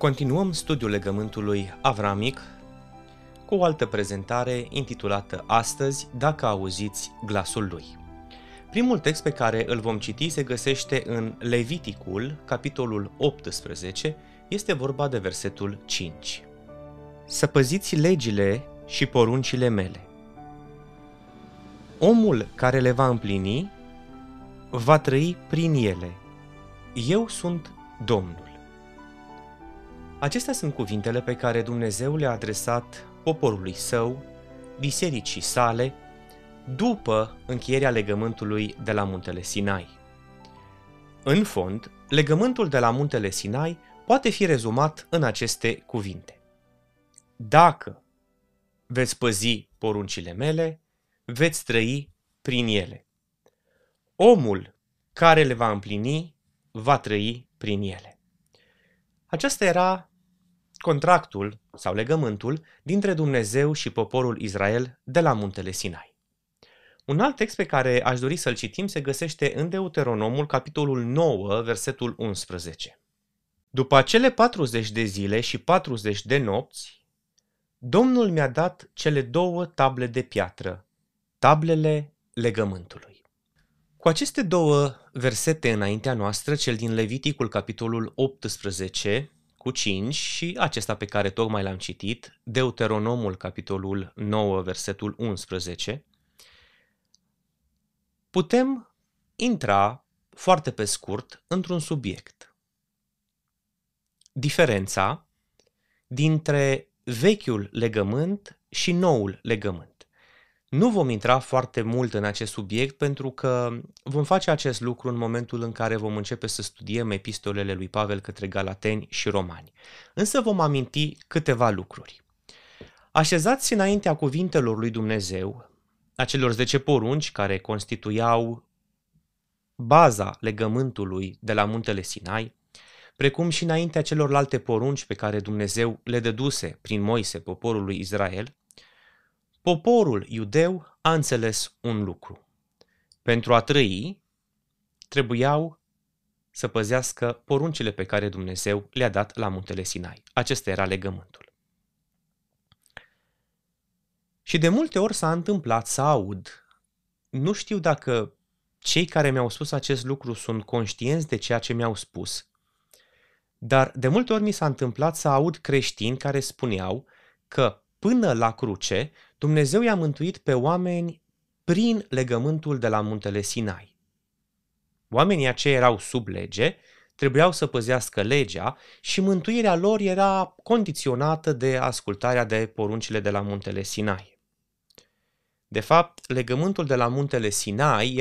Continuăm studiul legământului avramic cu o altă prezentare intitulată Astăzi, dacă auziți glasul lui. Primul text pe care îl vom citi se găsește în Leviticul, capitolul 18, este vorba de versetul 5. Să păziți legile și poruncile mele. Omul care le va împlini va trăi prin ele. Eu sunt Domnul. Acestea sunt cuvintele pe care Dumnezeu le-a adresat poporului său, bisericii sale, după încheierea legământului de la muntele Sinai. În fond, legământul de la muntele Sinai poate fi rezumat în aceste cuvinte. Dacă veți păzi poruncile mele, veți trăi prin ele. Omul care le va împlini va trăi prin ele. Aceasta era contractul sau legământul dintre Dumnezeu și poporul Israel de la muntele Sinai. Un alt text pe care aș dori să-l citim se găsește în Deuteronomul, capitolul 9, versetul 11. După acele 40 de zile și 40 de nopți, Domnul mi-a dat cele două table de piatră, tablele legământului. Cu aceste două versete înaintea noastră, cel din Leviticul, capitolul 18, cu 5 și acesta pe care tocmai l-am citit, Deuteronomul, capitolul 9, versetul 11, putem intra foarte pe scurt într-un subiect. Diferența dintre vechiul legământ și noul legământ. Nu vom intra foarte mult în acest subiect pentru că vom face acest lucru în momentul în care vom începe să studiem epistolele lui Pavel către Galateni și Romani. Însă vom aminti câteva lucruri. Așezați înaintea cuvintelor lui Dumnezeu, acelor 10 porunci care constituiau baza legământului de la muntele Sinai, precum și înaintea celorlalte porunci pe care Dumnezeu le dăduse prin Moise poporului Israel, Poporul iudeu a înțeles un lucru. Pentru a trăi, trebuiau să păzească poruncile pe care Dumnezeu le-a dat la muntele Sinai. Acesta era legământul. Și de multe ori s-a întâmplat să aud, nu știu dacă cei care mi-au spus acest lucru sunt conștienți de ceea ce mi-au spus, dar de multe ori mi s-a întâmplat să aud creștini care spuneau că până la cruce Dumnezeu i-a mântuit pe oameni prin legământul de la muntele Sinai. Oamenii aceia erau sub lege, trebuiau să păzească legea și mântuirea lor era condiționată de ascultarea de poruncile de la muntele Sinai. De fapt, legământul de la muntele Sinai